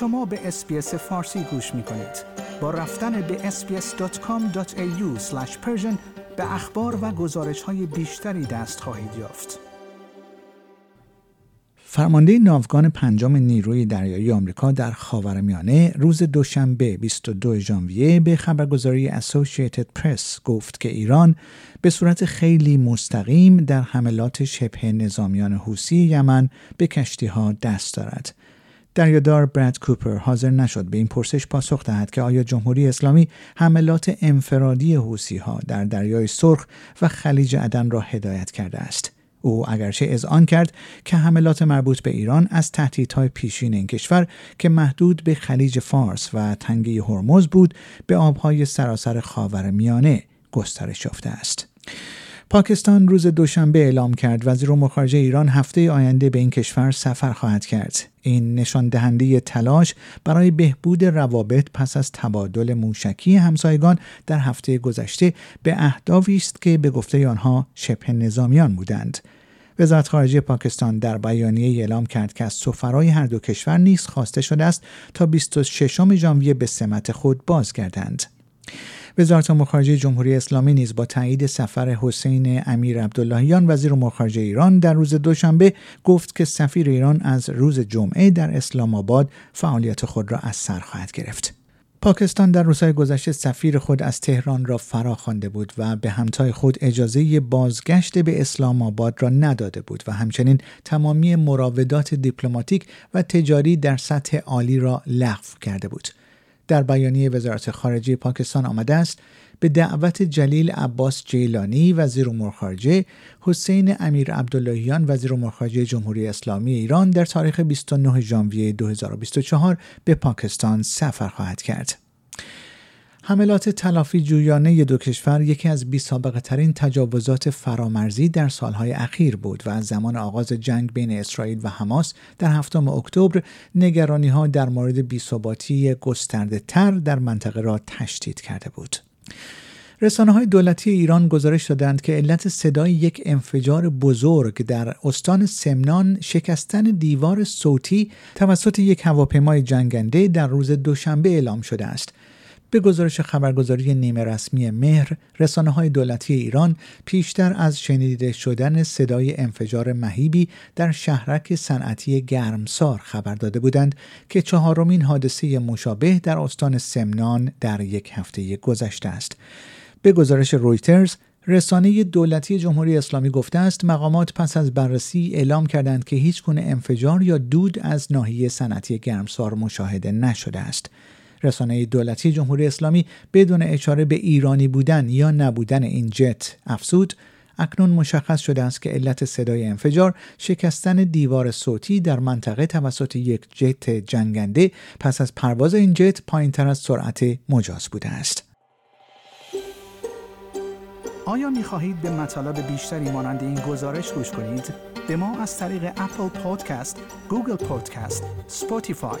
شما به اسپیس فارسی گوش می کنید. با رفتن به sbs.com.au به اخبار و گزارش های بیشتری دست خواهید یافت. فرمانده ناوگان پنجم نیروی دریایی آمریکا در خاورمیانه روز دوشنبه 22 ژانویه به خبرگزاری Associated Press گفت که ایران به صورت خیلی مستقیم در حملات شبه نظامیان حوسی یمن به کشتی ها دست دارد. دریادار براد کوپر حاضر نشد به این پرسش پاسخ دهد که آیا جمهوری اسلامی حملات انفرادی حوسی ها در دریای سرخ و خلیج عدن را هدایت کرده است. او اگرچه اذعان کرد که حملات مربوط به ایران از تهدیدهای پیشین این کشور که محدود به خلیج فارس و تنگه هرمز بود به آبهای سراسر خاور میانه گسترش یافته است. پاکستان روز دوشنبه اعلام کرد وزیر امور خارجه ایران هفته آینده به این کشور سفر خواهد کرد. این نشان دهنده تلاش برای بهبود روابط پس از تبادل موشکی همسایگان در هفته گذشته به اهدافی است که به گفته آنها شبه نظامیان بودند. وزارت خارجه پاکستان در بیانیه اعلام کرد که از سفرای هر دو کشور نیز خواسته شده است تا 26 ژانویه به سمت خود بازگردند. وزارت امور خارجه جمهوری اسلامی نیز با تایید سفر حسین امیر عبداللهیان وزیر امور خارجه ایران در روز دوشنبه گفت که سفیر ایران از روز جمعه در اسلام آباد فعالیت خود را از سر خواهد گرفت. پاکستان در روزهای گذشته سفیر خود از تهران را فرا خوانده بود و به همتای خود اجازه بازگشت به اسلام آباد را نداده بود و همچنین تمامی مراودات دیپلماتیک و تجاری در سطح عالی را لغو کرده بود. در بیانیه وزارت خارجه پاکستان آمده است به دعوت جلیل عباس جیلانی وزیر امور خارجه حسین امیر عبداللهیان وزیر امور خارجه جمهوری اسلامی ایران در تاریخ 29 ژانویه 2024 به پاکستان سفر خواهد کرد. حملات تلافی جویانه دو کشور یکی از بی سابقه ترین تجاوزات فرامرزی در سالهای اخیر بود و از زمان آغاز جنگ بین اسرائیل و حماس در هفتم اکتبر نگرانی ها در مورد بیثباتی گسترده تر در منطقه را تشدید کرده بود. رسانه های دولتی ایران گزارش دادند که علت صدای یک انفجار بزرگ در استان سمنان شکستن دیوار صوتی توسط یک هواپیمای جنگنده در روز دوشنبه اعلام شده است. به گزارش خبرگزاری نیمه رسمی مهر رسانه های دولتی ایران پیشتر از شنیده شدن صدای انفجار مهیبی در شهرک صنعتی گرمسار خبر داده بودند که چهارمین حادثه مشابه در استان سمنان در یک هفته گذشته است. به گزارش رویترز رسانه دولتی جمهوری اسلامی گفته است مقامات پس از بررسی اعلام کردند که هیچ گونه انفجار یا دود از ناحیه صنعتی گرمسار مشاهده نشده است. رسانه دولتی جمهوری اسلامی بدون اشاره به ایرانی بودن یا نبودن این جت افزود اکنون مشخص شده است که علت صدای انفجار شکستن دیوار صوتی در منطقه توسط یک جت جنگنده پس از پرواز این جت پایین تر از سرعت مجاز بوده است. آیا می خواهید به مطالب بیشتری مانند این گزارش گوش کنید؟ به ما از طریق Apple Podcast، Google Podcast، Spotify